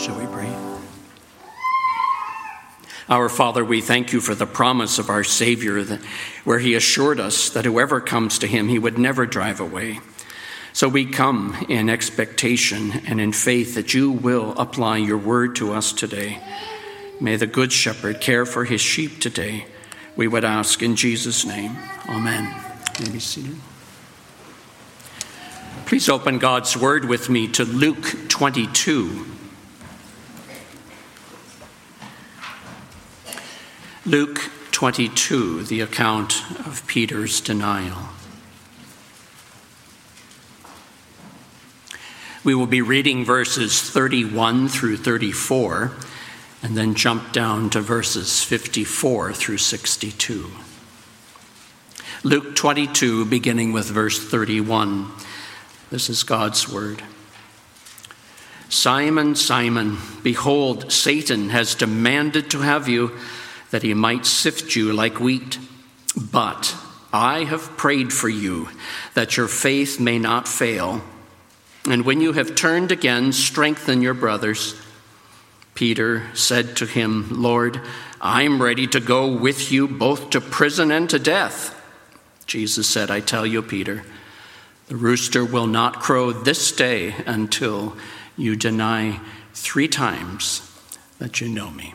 Shall we pray? Our Father, we thank you for the promise of our Savior, that, where he assured us that whoever comes to him, he would never drive away. So we come in expectation and in faith that you will apply your word to us today. May the Good Shepherd care for his sheep today. We would ask in Jesus' name. Amen. You may be seated. Please open God's word with me to Luke 22. Luke 22, the account of Peter's denial. We will be reading verses 31 through 34 and then jump down to verses 54 through 62. Luke 22, beginning with verse 31. This is God's word. Simon, Simon, behold, Satan has demanded to have you that he might sift you like wheat. But I have prayed for you that your faith may not fail. And when you have turned again, strengthen your brothers. Peter said to him, Lord, I'm ready to go with you both to prison and to death. Jesus said, I tell you, Peter, the rooster will not crow this day until you deny three times that you know me.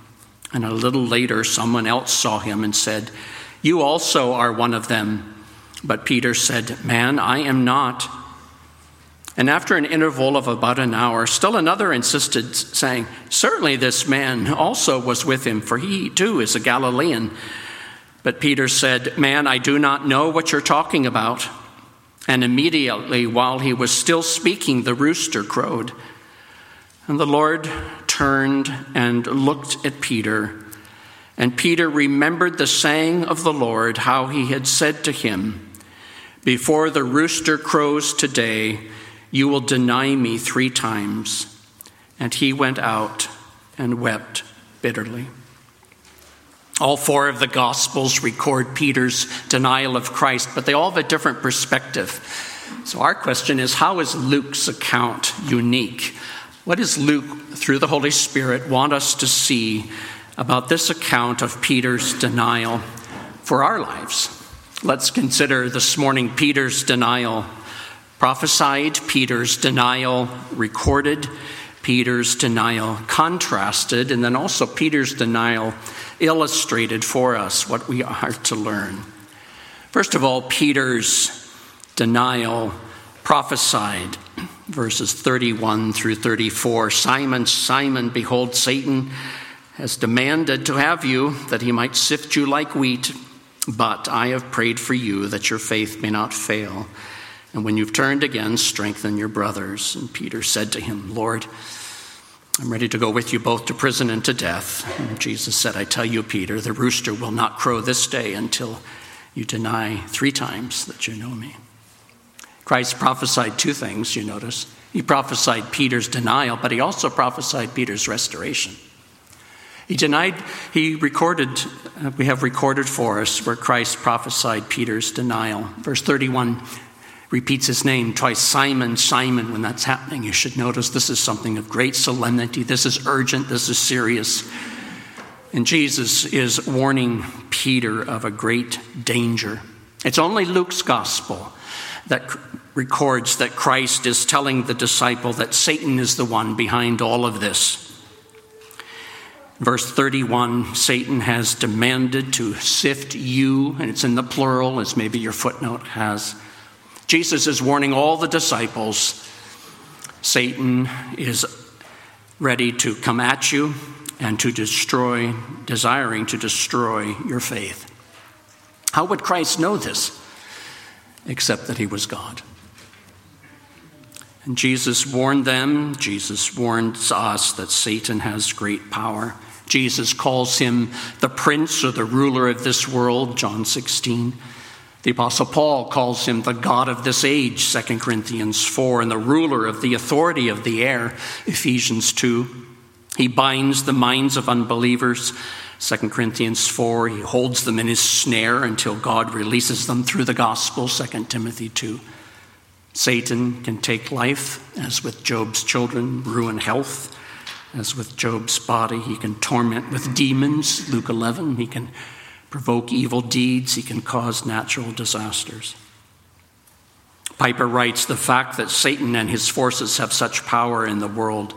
And a little later, someone else saw him and said, You also are one of them. But Peter said, Man, I am not. And after an interval of about an hour, still another insisted, saying, Certainly this man also was with him, for he too is a Galilean. But Peter said, Man, I do not know what you're talking about. And immediately, while he was still speaking, the rooster crowed. And the Lord turned and looked at Peter. And Peter remembered the saying of the Lord, how he had said to him, before the rooster crows today, you will deny me three times. And he went out and wept bitterly. All four of the Gospels record Peter's denial of Christ, but they all have a different perspective. So, our question is how is Luke's account unique? What does Luke, through the Holy Spirit, want us to see about this account of Peter's denial for our lives? Let's consider this morning Peter's denial. Prophesied, Peter's denial recorded, Peter's denial contrasted, and then also Peter's denial illustrated for us what we are to learn. First of all, Peter's denial prophesied, verses 31 through 34 Simon, Simon, behold, Satan has demanded to have you that he might sift you like wheat. But I have prayed for you that your faith may not fail. And when you've turned again, strengthen your brothers. And Peter said to him, Lord, I'm ready to go with you both to prison and to death. And Jesus said, I tell you, Peter, the rooster will not crow this day until you deny three times that you know me. Christ prophesied two things, you notice. He prophesied Peter's denial, but he also prophesied Peter's restoration. He denied, he recorded, uh, we have recorded for us where Christ prophesied Peter's denial. Verse 31 repeats his name twice Simon, Simon. When that's happening, you should notice this is something of great solemnity. This is urgent, this is serious. And Jesus is warning Peter of a great danger. It's only Luke's gospel that records that Christ is telling the disciple that Satan is the one behind all of this. Verse 31 Satan has demanded to sift you, and it's in the plural, as maybe your footnote has. Jesus is warning all the disciples Satan is ready to come at you and to destroy, desiring to destroy your faith. How would Christ know this? Except that he was God. And Jesus warned them, Jesus warns us that Satan has great power. Jesus calls him the prince or the ruler of this world, John 16. The Apostle Paul calls him the God of this age, 2 Corinthians 4, and the ruler of the authority of the air, Ephesians 2. He binds the minds of unbelievers, 2 Corinthians 4. He holds them in his snare until God releases them through the gospel, 2 Timothy 2. Satan can take life, as with Job's children, ruin health, as with Job's body. He can torment with demons, Luke 11. He can provoke evil deeds, he can cause natural disasters. Piper writes The fact that Satan and his forces have such power in the world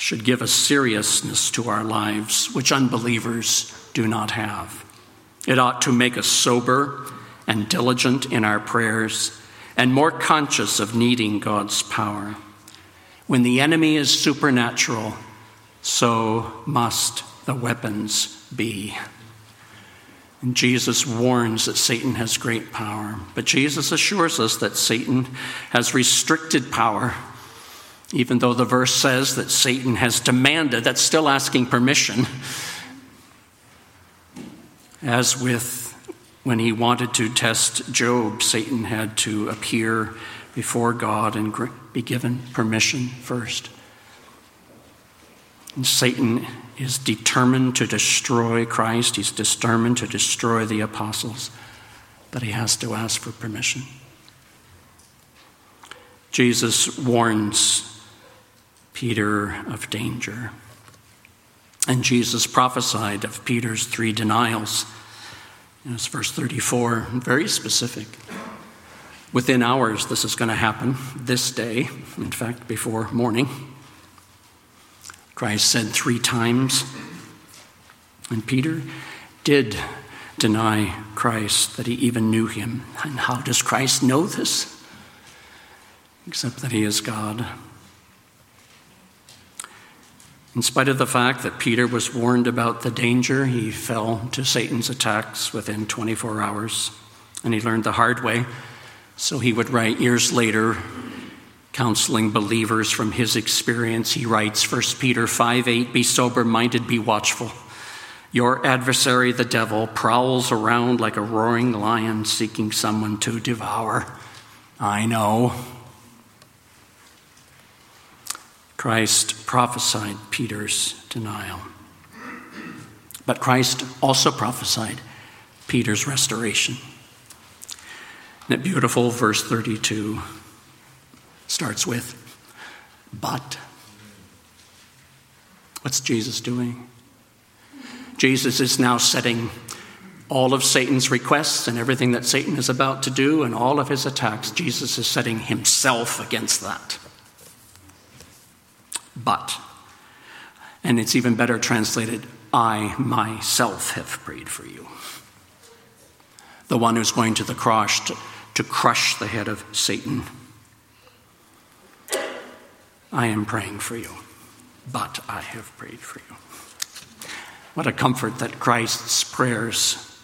should give a seriousness to our lives which unbelievers do not have. It ought to make us sober and diligent in our prayers and more conscious of needing God's power. When the enemy is supernatural, so must the weapons be. And Jesus warns that Satan has great power. But Jesus assures us that Satan has restricted power. Even though the verse says that Satan has demanded, that's still asking permission. As with when he wanted to test Job, Satan had to appear before God and be given permission first. And Satan is determined to destroy Christ, he's determined to destroy the apostles, but he has to ask for permission. Jesus warns Peter of danger. And Jesus prophesied of Peter's three denials. And It's verse 34, very specific. Within hours, this is going to happen this day, in fact, before morning. Christ said three times. And Peter did deny Christ, that he even knew him. And how does Christ know this? Except that he is God. In spite of the fact that Peter was warned about the danger, he fell to Satan's attacks within 24 hours. And he learned the hard way. So he would write years later counseling believers from his experience. He writes 1 Peter 5 8, Be sober minded, be watchful. Your adversary, the devil, prowls around like a roaring lion seeking someone to devour. I know. Christ prophesied Peter's denial. But Christ also prophesied Peter's restoration. That beautiful verse 32 starts with, but. What's Jesus doing? Jesus is now setting all of Satan's requests and everything that Satan is about to do and all of his attacks. Jesus is setting himself against that. But, and it's even better translated, I myself have prayed for you. The one who's going to the cross to, to crush the head of Satan I am praying for you, but I have prayed for you. What a comfort that Christ's prayers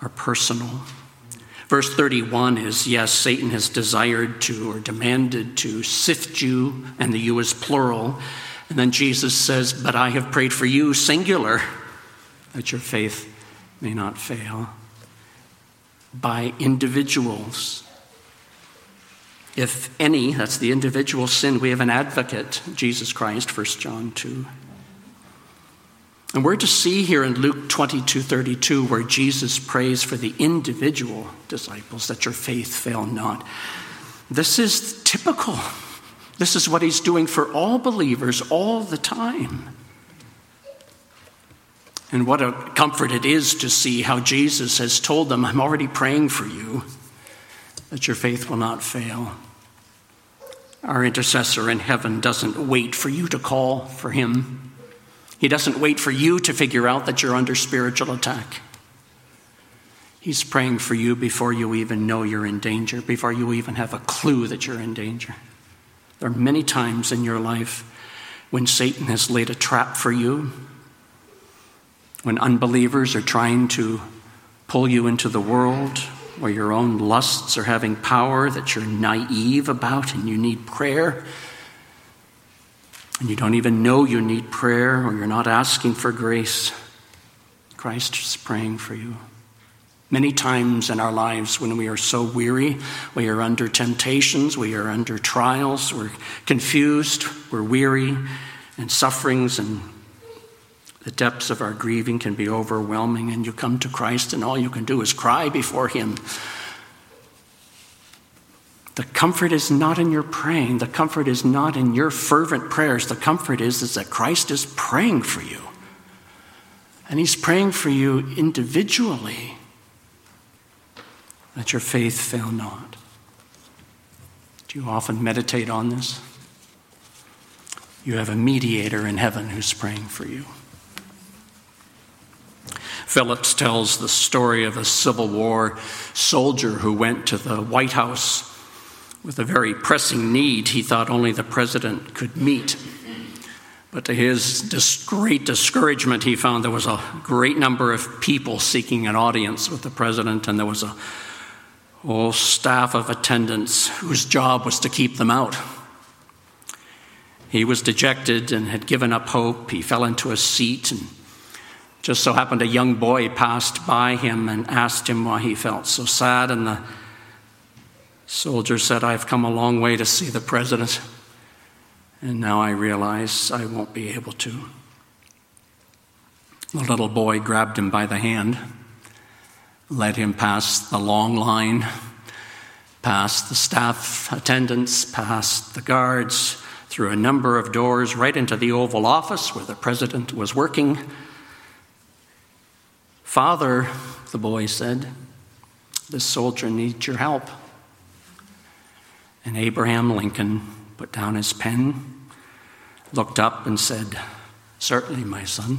are personal. Verse 31 is yes, Satan has desired to or demanded to sift you, and the you is plural. And then Jesus says, But I have prayed for you, singular, that your faith may not fail. By individuals if any, that's the individual sin, we have an advocate, Jesus Christ, 1 John 2. And we're to see here in Luke 22 32, where Jesus prays for the individual disciples that your faith fail not. This is typical. This is what he's doing for all believers all the time. And what a comfort it is to see how Jesus has told them, I'm already praying for you that your faith will not fail. Our intercessor in heaven doesn't wait for you to call for him. He doesn't wait for you to figure out that you're under spiritual attack. He's praying for you before you even know you're in danger, before you even have a clue that you're in danger. There are many times in your life when Satan has laid a trap for you, when unbelievers are trying to pull you into the world, where your own lusts are having power that you're naive about and you need prayer, and you don't even know you need prayer or you're not asking for grace, Christ is praying for you. Many times in our lives, when we are so weary, we are under temptations, we are under trials, we're confused, we're weary, and sufferings and the depths of our grieving can be overwhelming, and you come to Christ, and all you can do is cry before Him. The comfort is not in your praying. The comfort is not in your fervent prayers. The comfort is, is that Christ is praying for you. And He's praying for you individually that your faith fail not. Do you often meditate on this? You have a mediator in heaven who's praying for you. Phillips tells the story of a Civil War soldier who went to the White House with a very pressing need he thought only the president could meet. But to his great discouragement, he found there was a great number of people seeking an audience with the president, and there was a whole staff of attendants whose job was to keep them out. He was dejected and had given up hope. He fell into a seat, and just so happened a young boy passed by him and asked him why he felt so sad. And the soldier said, I've come a long way to see the president, and now I realize I won't be able to. The little boy grabbed him by the hand led him past the long line, past the staff attendants, past the guards, through a number of doors, right into the Oval Office where the president was working. Father, the boy said, this soldier needs your help. And Abraham Lincoln put down his pen, looked up, and said, Certainly, my son.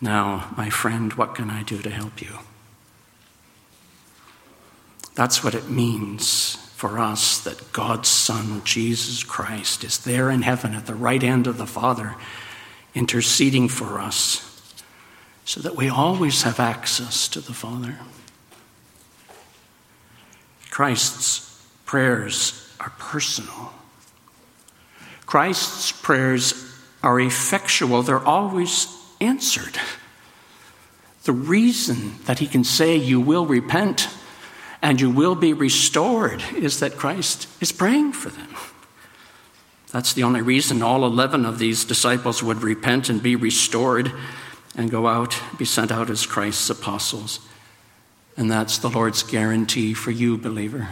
Now, my friend, what can I do to help you? That's what it means for us that God's Son, Jesus Christ, is there in heaven at the right hand of the Father, interceding for us, so that we always have access to the Father. Christ's prayers are personal. Christ's prayers are effectual, they're always answered. The reason that he can say, You will repent and you will be restored is that Christ is praying for them. That's the only reason all 11 of these disciples would repent and be restored and go out, be sent out as Christ's apostles. And that's the Lord's guarantee for you, believer.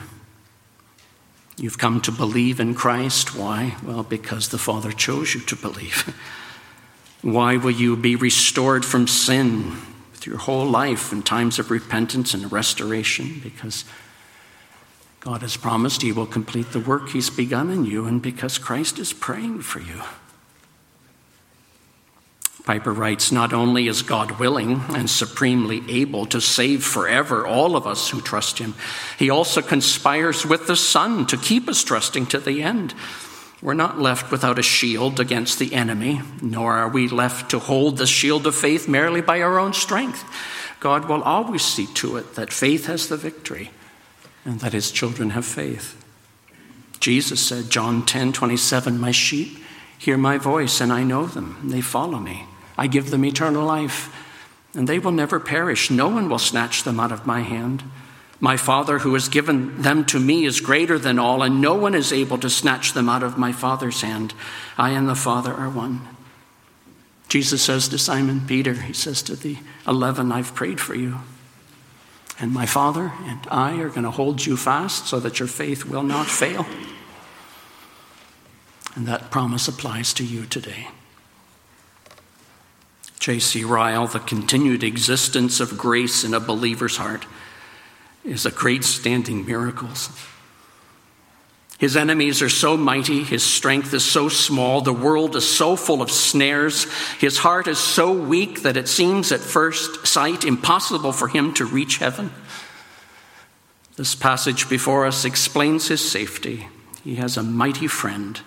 You've come to believe in Christ. Why? Well, because the Father chose you to believe. Why will you be restored from sin with your whole life in times of repentance and restoration? Because God has promised He will complete the work He's begun in you, and because Christ is praying for you. Piper writes Not only is God willing and supremely able to save forever all of us who trust Him, He also conspires with the Son to keep us trusting to the end. We're not left without a shield against the enemy, nor are we left to hold the shield of faith merely by our own strength. God will always see to it that faith has the victory and that his children have faith. Jesus said, John 10 27, My sheep hear my voice, and I know them. They follow me. I give them eternal life, and they will never perish. No one will snatch them out of my hand. My Father, who has given them to me, is greater than all, and no one is able to snatch them out of my Father's hand. I and the Father are one. Jesus says to Simon Peter, He says to the eleven, I've prayed for you. And my Father and I are going to hold you fast so that your faith will not fail. And that promise applies to you today. J.C. Ryle, the continued existence of grace in a believer's heart is a great standing miracle. His enemies are so mighty, his strength is so small, the world is so full of snares, his heart is so weak that it seems at first sight impossible for him to reach heaven. This passage before us explains his safety. He has a mighty friend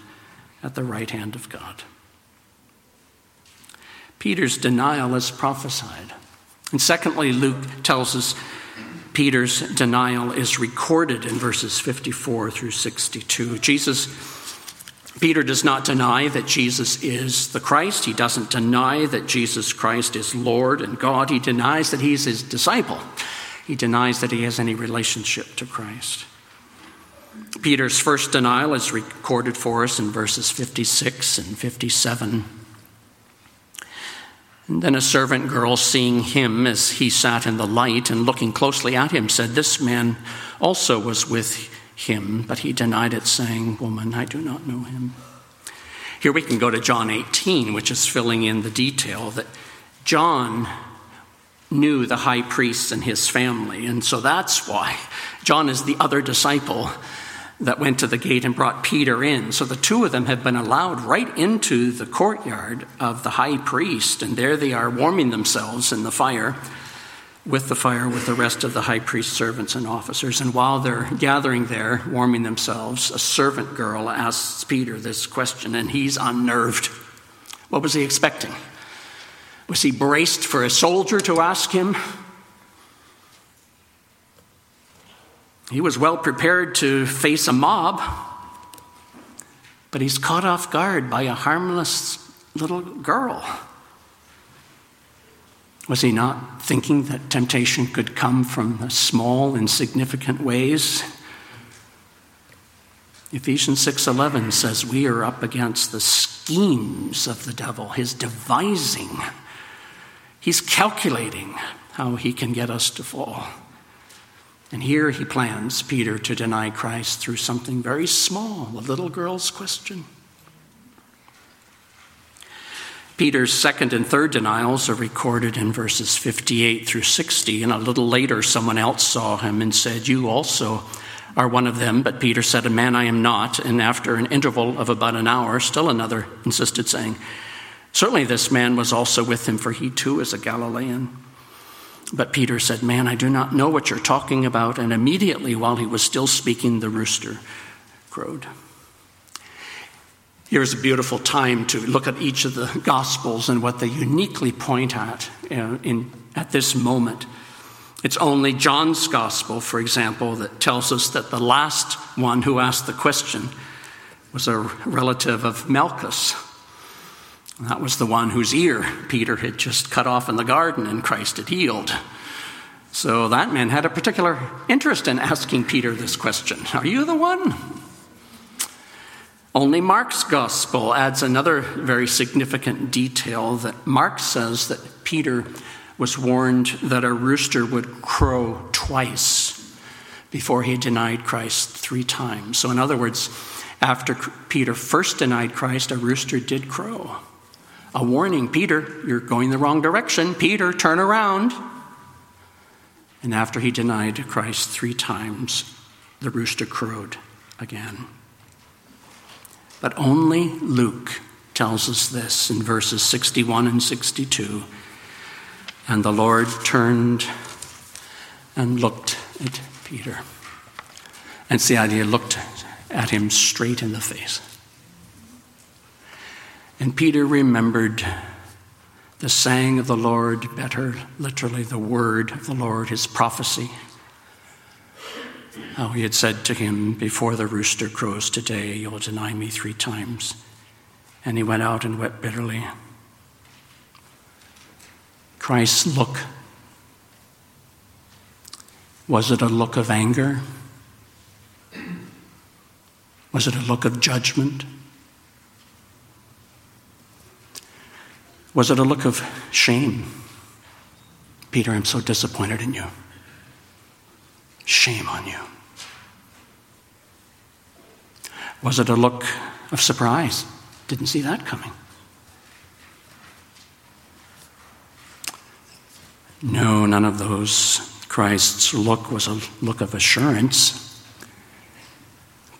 at the right hand of God. Peter's denial is prophesied. And secondly, Luke tells us Peter's denial is recorded in verses 54 through 62. Jesus, Peter does not deny that Jesus is the Christ. He doesn't deny that Jesus Christ is Lord and God. He denies that he's his disciple. He denies that he has any relationship to Christ. Peter's first denial is recorded for us in verses 56 and 57. Then a servant girl, seeing him as he sat in the light and looking closely at him, said, This man also was with him. But he denied it, saying, Woman, I do not know him. Here we can go to John 18, which is filling in the detail that John knew the high priest and his family. And so that's why John is the other disciple that went to the gate and brought Peter in. So the two of them have been allowed right into the courtyard of the high priest, and there they are warming themselves in the fire, with the fire with the rest of the high priest's servants and officers. And while they're gathering there, warming themselves, a servant girl asks Peter this question, and he's unnerved. What was he expecting? Was he braced for a soldier to ask him? He was well prepared to face a mob, but he's caught off guard by a harmless little girl. Was he not thinking that temptation could come from the small, insignificant ways? Ephesians 6:11 says we are up against the schemes of the devil, his devising. He's calculating how he can get us to fall. And here he plans Peter to deny Christ through something very small a little girl's question. Peter's second and third denials are recorded in verses 58 through 60. And a little later, someone else saw him and said, You also are one of them. But Peter said, A man I am not. And after an interval of about an hour, still another insisted, saying, Certainly this man was also with him, for he too is a Galilean. But Peter said, Man, I do not know what you're talking about. And immediately, while he was still speaking, the rooster crowed. Here's a beautiful time to look at each of the Gospels and what they uniquely point at uh, in, at this moment. It's only John's Gospel, for example, that tells us that the last one who asked the question was a relative of Malchus, that was the one whose ear Peter had just cut off in the garden and Christ had healed. So that man had a particular interest in asking Peter this question Are you the one? Only Mark's gospel adds another very significant detail that Mark says that Peter was warned that a rooster would crow twice before he denied Christ three times. So, in other words, after Peter first denied Christ, a rooster did crow a warning Peter, you're going the wrong direction. Peter, turn around. And after he denied Christ three times, the rooster crowed again. But only Luke tells us this in verses 61 and 62. And the Lord turned and looked at Peter. And it's the idea, looked at him straight in the face. And Peter remembered the saying of the Lord, better, literally, the word of the Lord, his prophecy. How he had said to him, Before the rooster crows today, you'll deny me three times. And he went out and wept bitterly. Christ's look was it a look of anger? Was it a look of judgment? Was it a look of shame? Peter, I'm so disappointed in you. Shame on you. Was it a look of surprise? Didn't see that coming. No, none of those. Christ's look was a look of assurance.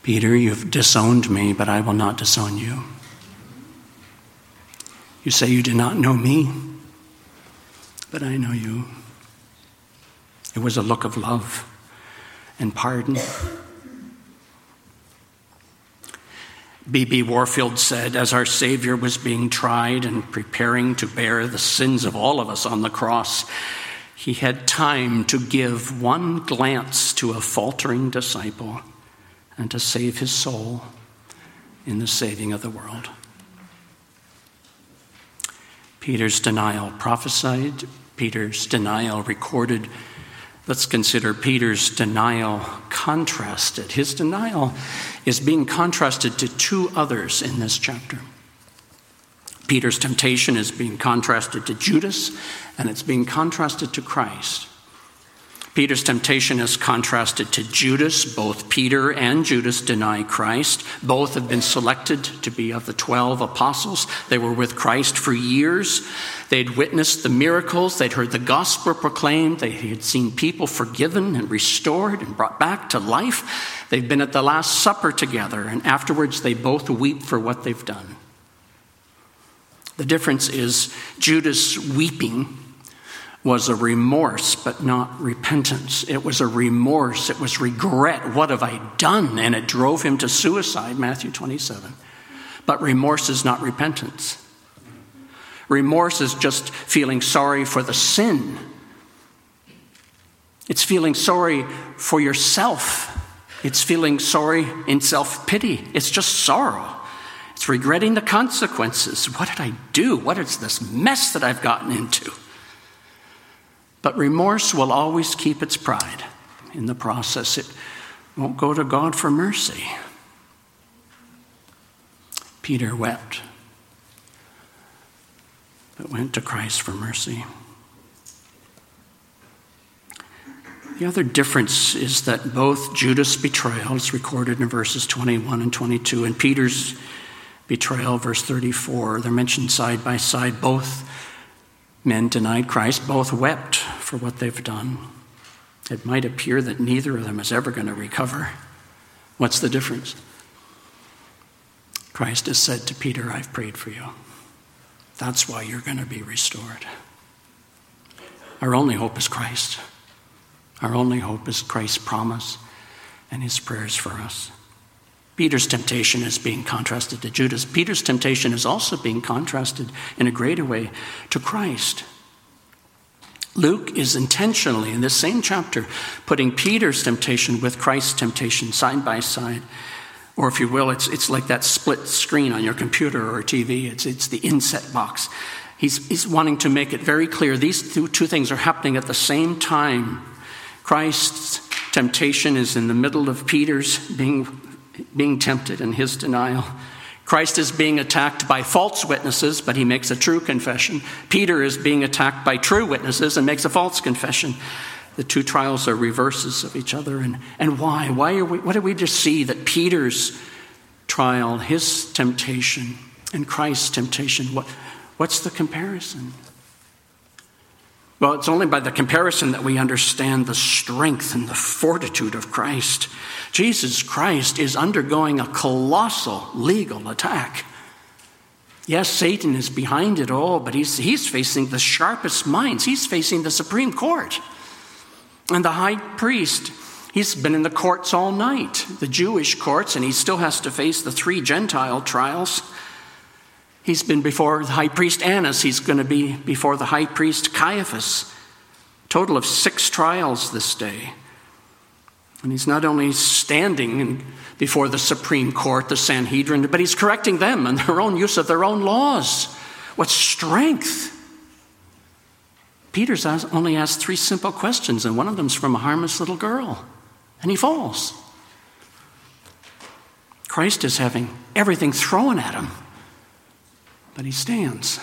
Peter, you've disowned me, but I will not disown you. You say you do not know me, but I know you. It was a look of love and pardon. B.B. Warfield said, as our Savior was being tried and preparing to bear the sins of all of us on the cross, he had time to give one glance to a faltering disciple and to save his soul in the saving of the world. Peter's denial prophesied, Peter's denial recorded. Let's consider Peter's denial contrasted. His denial is being contrasted to two others in this chapter. Peter's temptation is being contrasted to Judas, and it's being contrasted to Christ. Peter's temptation is contrasted to Judas. Both Peter and Judas deny Christ. Both have been selected to be of the 12 apostles. They were with Christ for years. They'd witnessed the miracles. They'd heard the gospel proclaimed. They had seen people forgiven and restored and brought back to life. They've been at the Last Supper together, and afterwards they both weep for what they've done. The difference is Judas weeping was a remorse, but not repentance. It was a remorse, it was regret. What have I done? And it drove him to suicide, Matthew 27. But remorse is not repentance. Remorse is just feeling sorry for the sin. It's feeling sorry for yourself. It's feeling sorry in self pity. It's just sorrow. It's regretting the consequences. What did I do? What is this mess that I've gotten into? But remorse will always keep its pride in the process. It won't go to God for mercy. Peter wept, but went to Christ for mercy. The other difference is that both Judas' betrayal is recorded in verses 21 and 22, and Peter's betrayal, verse 34, they're mentioned side by side. Both men denied Christ, both wept for what they've done. It might appear that neither of them is ever going to recover. What's the difference? Christ has said to Peter, I've prayed for you. That's why you're going to be restored. Our only hope is Christ. Our only hope is Christ's promise and his prayers for us. Peter's temptation is being contrasted to Judas. Peter's temptation is also being contrasted in a greater way to Christ. Luke is intentionally, in this same chapter, putting Peter's temptation with Christ's temptation side by side. Or, if you will, it's, it's like that split screen on your computer or TV, it's, it's the inset box. He's, he's wanting to make it very clear these two, two things are happening at the same time. Christ's temptation is in the middle of Peter's being, being tempted and his denial. Christ is being attacked by false witnesses, but he makes a true confession. Peter is being attacked by true witnesses and makes a false confession. The two trials are reverses of each other. And, and why? Why are we, what do we just see? That Peter's trial, his temptation, and Christ's temptation, what, what's the comparison? Well, it's only by the comparison that we understand the strength and the fortitude of Christ. Jesus Christ is undergoing a colossal legal attack. Yes, Satan is behind it all, but he's, he's facing the sharpest minds. He's facing the Supreme Court. And the high priest, he's been in the courts all night, the Jewish courts, and he still has to face the three Gentile trials. He's been before the high priest Annas, he's going to be before the high priest Caiaphas. Total of six trials this day. And he's not only standing before the Supreme Court, the Sanhedrin, but he's correcting them and their own use of their own laws. What strength! Peter's only asked three simple questions, and one of them's from a harmless little girl, and he falls. Christ is having everything thrown at him, he stands.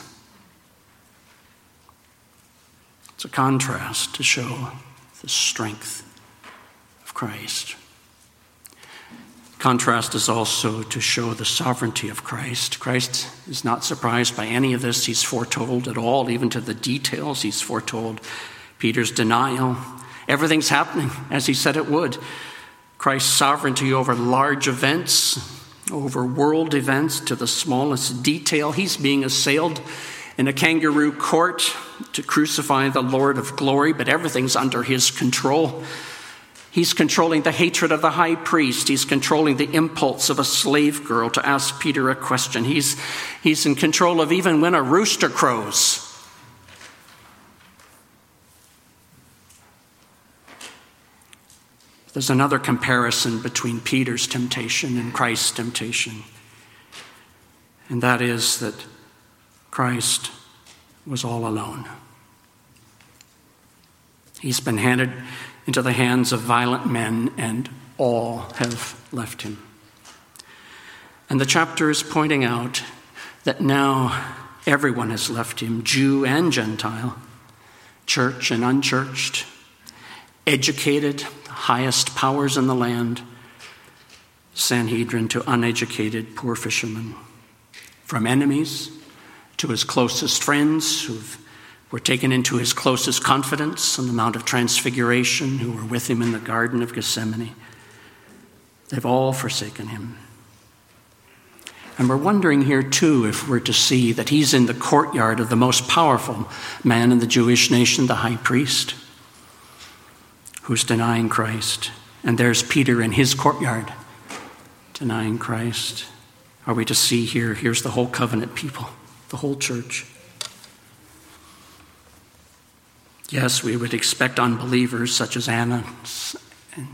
It's a contrast to show the strength of Christ. Contrast is also to show the sovereignty of Christ. Christ is not surprised by any of this. He's foretold at all, even to the details. He's foretold Peter's denial. Everything's happening as he said it would. Christ's sovereignty over large events, over world events to the smallest detail. He's being assailed in a kangaroo court to crucify the Lord of glory, but everything's under his control. He's controlling the hatred of the high priest. He's controlling the impulse of a slave girl to ask Peter a question. He's, he's in control of even when a rooster crows. There's another comparison between Peter's temptation and Christ's temptation, and that is that Christ was all alone. He's been handed into the hands of violent men, and all have left him. And the chapter is pointing out that now everyone has left him, Jew and Gentile, church and unchurched, educated, highest powers in the land, Sanhedrin to uneducated poor fishermen, from enemies to his closest friends who were taken into his closest confidence on the Mount of Transfiguration, who were with him in the Garden of Gethsemane. They've all forsaken him. And we're wondering here, too, if we're to see that he's in the courtyard of the most powerful man in the Jewish nation, the high priest, who's denying Christ. And there's Peter in his courtyard, denying Christ. Are we to see here? Here's the whole covenant people, the whole church. Yes, we would expect unbelievers such as Annas and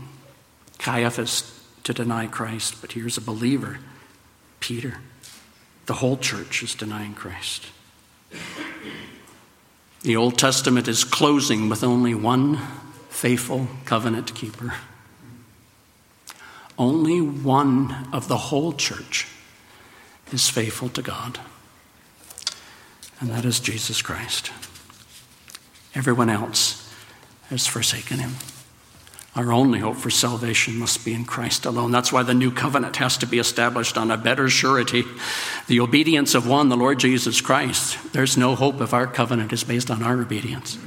Caiaphas to deny Christ, but here's a believer Peter. The whole church is denying Christ. The Old Testament is closing with only one faithful covenant keeper. Only one of the whole church is faithful to God, and that is Jesus Christ. Everyone else has forsaken him. Our only hope for salvation must be in Christ alone. That's why the new covenant has to be established on a better surety. The obedience of one, the Lord Jesus Christ. There's no hope if our covenant is based on our obedience.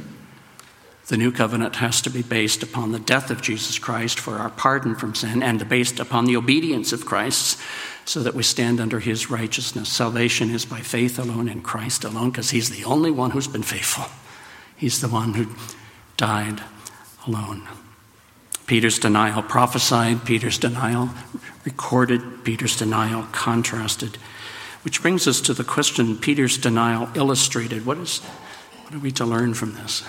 The new covenant has to be based upon the death of Jesus Christ for our pardon from sin and based upon the obedience of Christ so that we stand under his righteousness. Salvation is by faith alone in Christ alone because he's the only one who's been faithful. He's the one who died alone. Peter's denial prophesied, Peter's denial recorded, Peter's denial contrasted. Which brings us to the question Peter's denial illustrated. What, is, what are we to learn from this?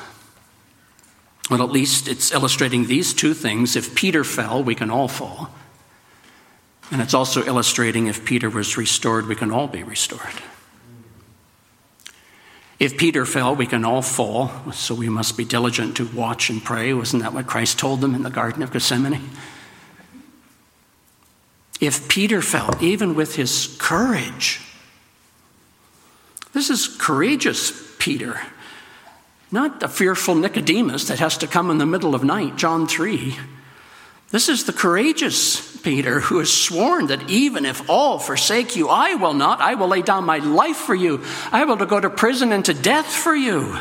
Well, at least it's illustrating these two things. If Peter fell, we can all fall. And it's also illustrating if Peter was restored, we can all be restored. If Peter fell, we can all fall, so we must be diligent to watch and pray. Wasn't that what Christ told them in the Garden of Gethsemane? If Peter fell, even with his courage, this is courageous Peter, not the fearful Nicodemus that has to come in the middle of night, John 3. This is the courageous Peter who has sworn that even if all forsake you, I will not. I will lay down my life for you. I will go to prison and to death for you.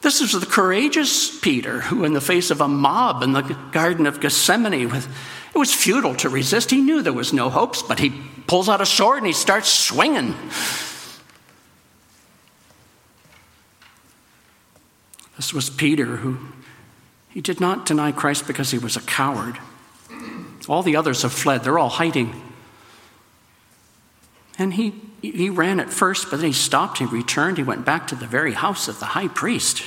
This is the courageous Peter who, in the face of a mob in the Garden of Gethsemane, with, it was futile to resist. He knew there was no hopes, but he pulls out a sword and he starts swinging. This was Peter who he did not deny Christ because he was a coward. All the others have fled, they're all hiding. And he, he ran at first, but then he stopped, he returned, he went back to the very house of the high priest.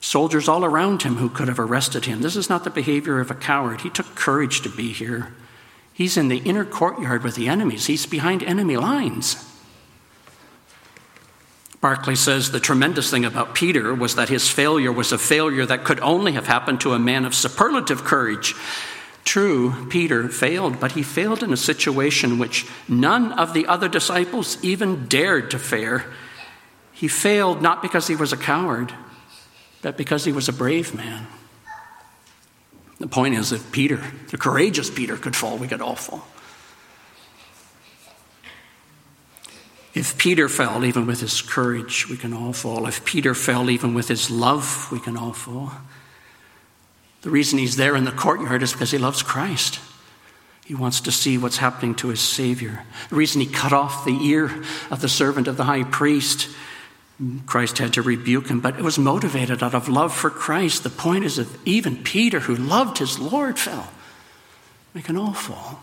Soldiers all around him who could have arrested him. This is not the behavior of a coward. He took courage to be here. He's in the inner courtyard with the enemies, he's behind enemy lines. Barclay says the tremendous thing about Peter was that his failure was a failure that could only have happened to a man of superlative courage. True, Peter failed, but he failed in a situation which none of the other disciples even dared to fare. He failed not because he was a coward, but because he was a brave man. The point is that Peter, the courageous Peter, could fall, we could all fall. If Peter fell, even with his courage, we can all fall. If Peter fell, even with his love, we can all fall. The reason he's there in the courtyard is because he loves Christ. He wants to see what's happening to his Savior. The reason he cut off the ear of the servant of the high priest, Christ had to rebuke him, but it was motivated out of love for Christ. The point is that even Peter, who loved his Lord, fell. We can all fall.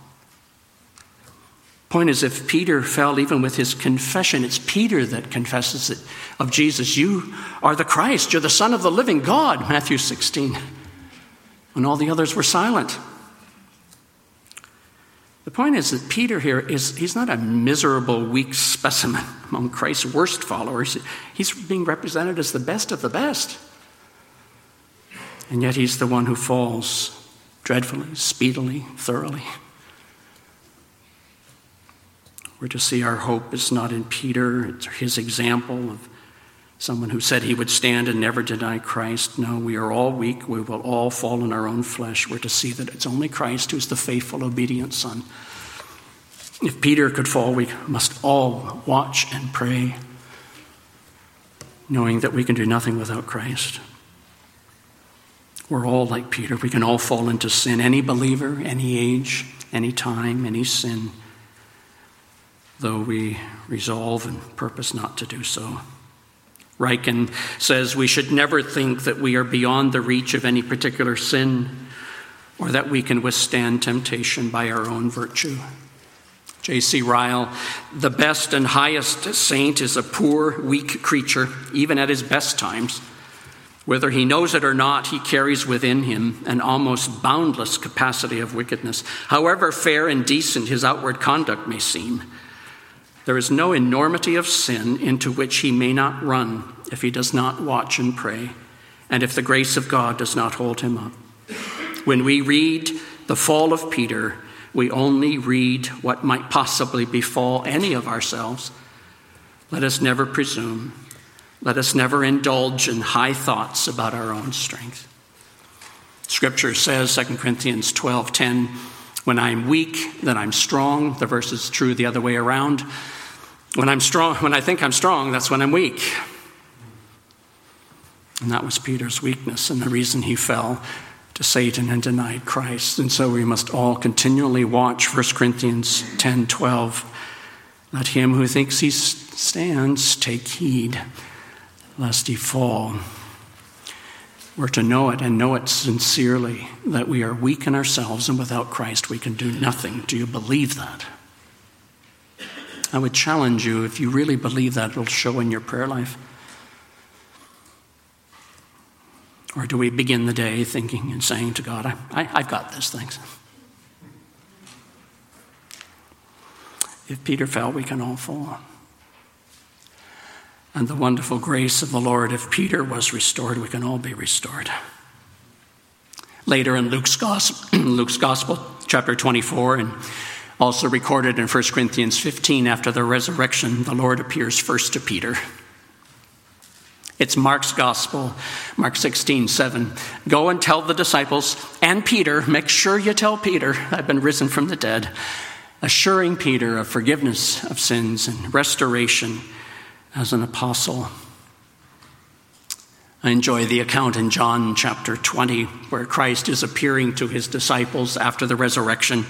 Point is, if Peter fell even with his confession, it's Peter that confesses it of Jesus. You are the Christ, you're the Son of the living God, Matthew 16. when all the others were silent. The point is that Peter here is he's not a miserable, weak specimen among Christ's worst followers. He's being represented as the best of the best. And yet he's the one who falls dreadfully, speedily, thoroughly. We're to see our hope is not in Peter, it's his example of someone who said he would stand and never deny Christ. No, we are all weak. We will all fall in our own flesh. We're to see that it's only Christ who's the faithful, obedient Son. If Peter could fall, we must all watch and pray, knowing that we can do nothing without Christ. We're all like Peter. We can all fall into sin. Any believer, any age, any time, any sin, though we resolve and purpose not to do so. Ryken says we should never think that we are beyond the reach of any particular sin or that we can withstand temptation by our own virtue. J.C. Ryle, the best and highest saint is a poor, weak creature, even at his best times. Whether he knows it or not, he carries within him an almost boundless capacity of wickedness. However fair and decent his outward conduct may seem, there is no enormity of sin into which he may not run if he does not watch and pray, and if the grace of God does not hold him up. When we read the fall of Peter, we only read what might possibly befall any of ourselves. Let us never presume. Let us never indulge in high thoughts about our own strength. Scripture says, 2 Corinthians 12:10, when I'm weak, then I'm strong. The verse is true the other way around. When I'm strong, when I think I'm strong, that's when I'm weak. And that was Peter's weakness and the reason he fell to Satan and denied Christ. And so we must all continually watch 1 Corinthians 10 12. Let him who thinks he stands take heed lest he fall. We're to know it and know it sincerely that we are weak in ourselves and without Christ we can do nothing. Do you believe that? I would challenge you, if you really believe that, it'll show in your prayer life. Or do we begin the day thinking and saying to God, I, I, I've got this, thanks. If Peter fell, we can all fall. And the wonderful grace of the Lord, if Peter was restored, we can all be restored. Later in Luke's Gospel, Luke's Gospel chapter 24, and also recorded in 1 Corinthians 15, after the resurrection, the Lord appears first to Peter. It's Mark's gospel, Mark 16, 7. Go and tell the disciples and Peter, make sure you tell Peter, I've been risen from the dead, assuring Peter of forgiveness of sins and restoration as an apostle. I enjoy the account in John chapter 20 where Christ is appearing to his disciples after the resurrection.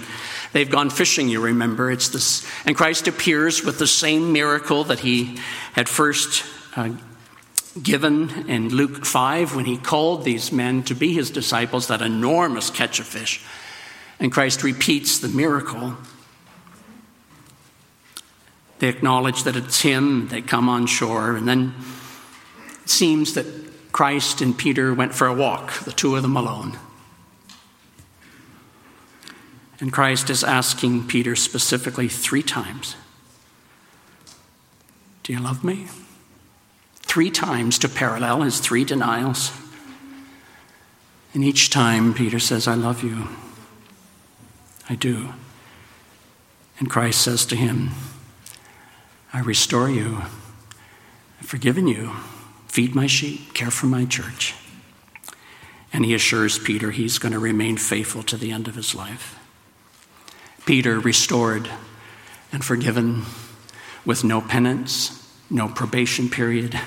They've gone fishing, you remember. It's this, and Christ appears with the same miracle that he had first uh, given in Luke 5 when he called these men to be his disciples, that enormous catch of fish. And Christ repeats the miracle. They acknowledge that it's him, they come on shore, and then it seems that Christ and Peter went for a walk, the two of them alone. And Christ is asking Peter specifically three times Do you love me? Three times to parallel his three denials. And each time Peter says, I love you. I do. And Christ says to him, I restore you. I've forgiven you feed my sheep, care for my church. And he assures Peter he's going to remain faithful to the end of his life. Peter restored and forgiven with no penance, no probation period,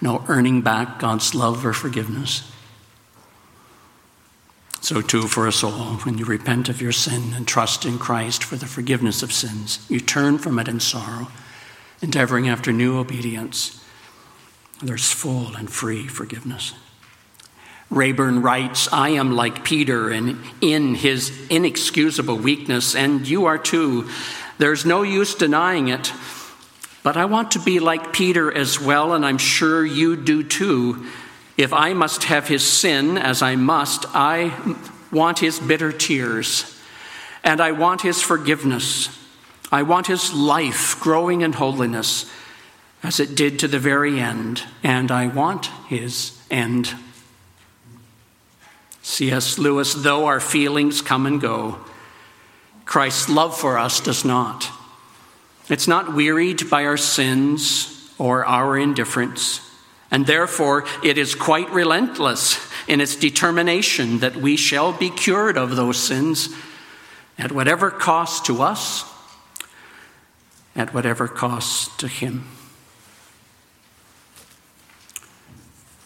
no earning back God's love or forgiveness. So, too, for us all, when you repent of your sin and trust in Christ for the forgiveness of sins, you turn from it in sorrow, endeavoring after new obedience there's full and free forgiveness. Rayburn writes, I am like Peter and in his inexcusable weakness, and you are too. There's no use denying it. But I want to be like Peter as well, and I'm sure you do too. If I must have his sin, as I must, I want his bitter tears, and I want his forgiveness. I want his life growing in holiness as it did to the very end, and I want his end. C.S. Lewis, though our feelings come and go, Christ's love for us does not. It's not wearied by our sins or our indifference, and therefore it is quite relentless in its determination that we shall be cured of those sins at whatever cost to us, at whatever cost to Him.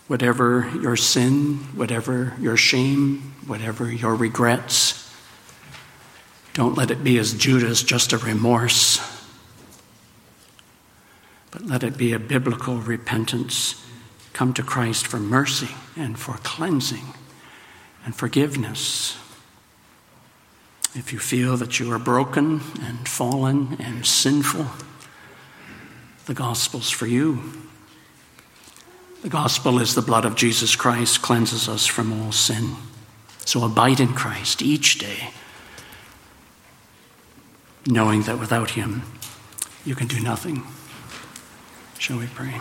Whatever your sin, whatever your shame, whatever your regrets, don't let it be as Judas, just a remorse, but let it be a biblical repentance. Come to Christ for mercy and for cleansing and forgiveness. If you feel that you are broken and fallen and sinful, the gospel's for you. The gospel is the blood of Jesus Christ cleanses us from all sin. So abide in Christ each day, knowing that without him you can do nothing. Shall we pray?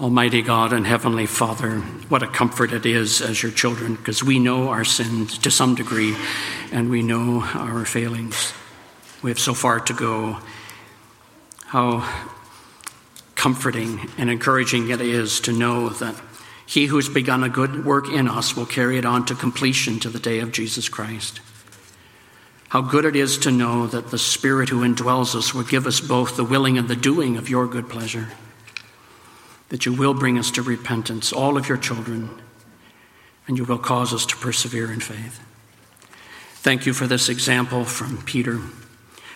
Almighty God and Heavenly Father, what a comfort it is as your children, because we know our sins to some degree and we know our failings. We have so far to go. How comforting and encouraging it is to know that He who's begun a good work in us will carry it on to completion to the day of Jesus Christ. How good it is to know that the Spirit who indwells us will give us both the willing and the doing of your good pleasure that you will bring us to repentance, all of your children, and you will cause us to persevere in faith. Thank you for this example from Peter,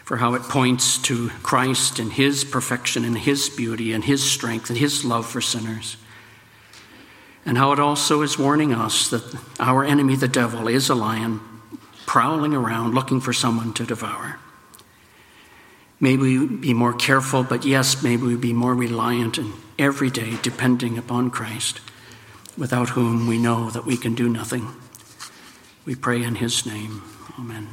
for how it points to Christ and his perfection and his beauty and his strength and his love for sinners. And how it also is warning us that our enemy, the devil, is a lion prowling around looking for someone to devour. May we be more careful, but yes, may we be more reliant and every day depending upon Christ, without whom we know that we can do nothing. We pray in his name. Amen.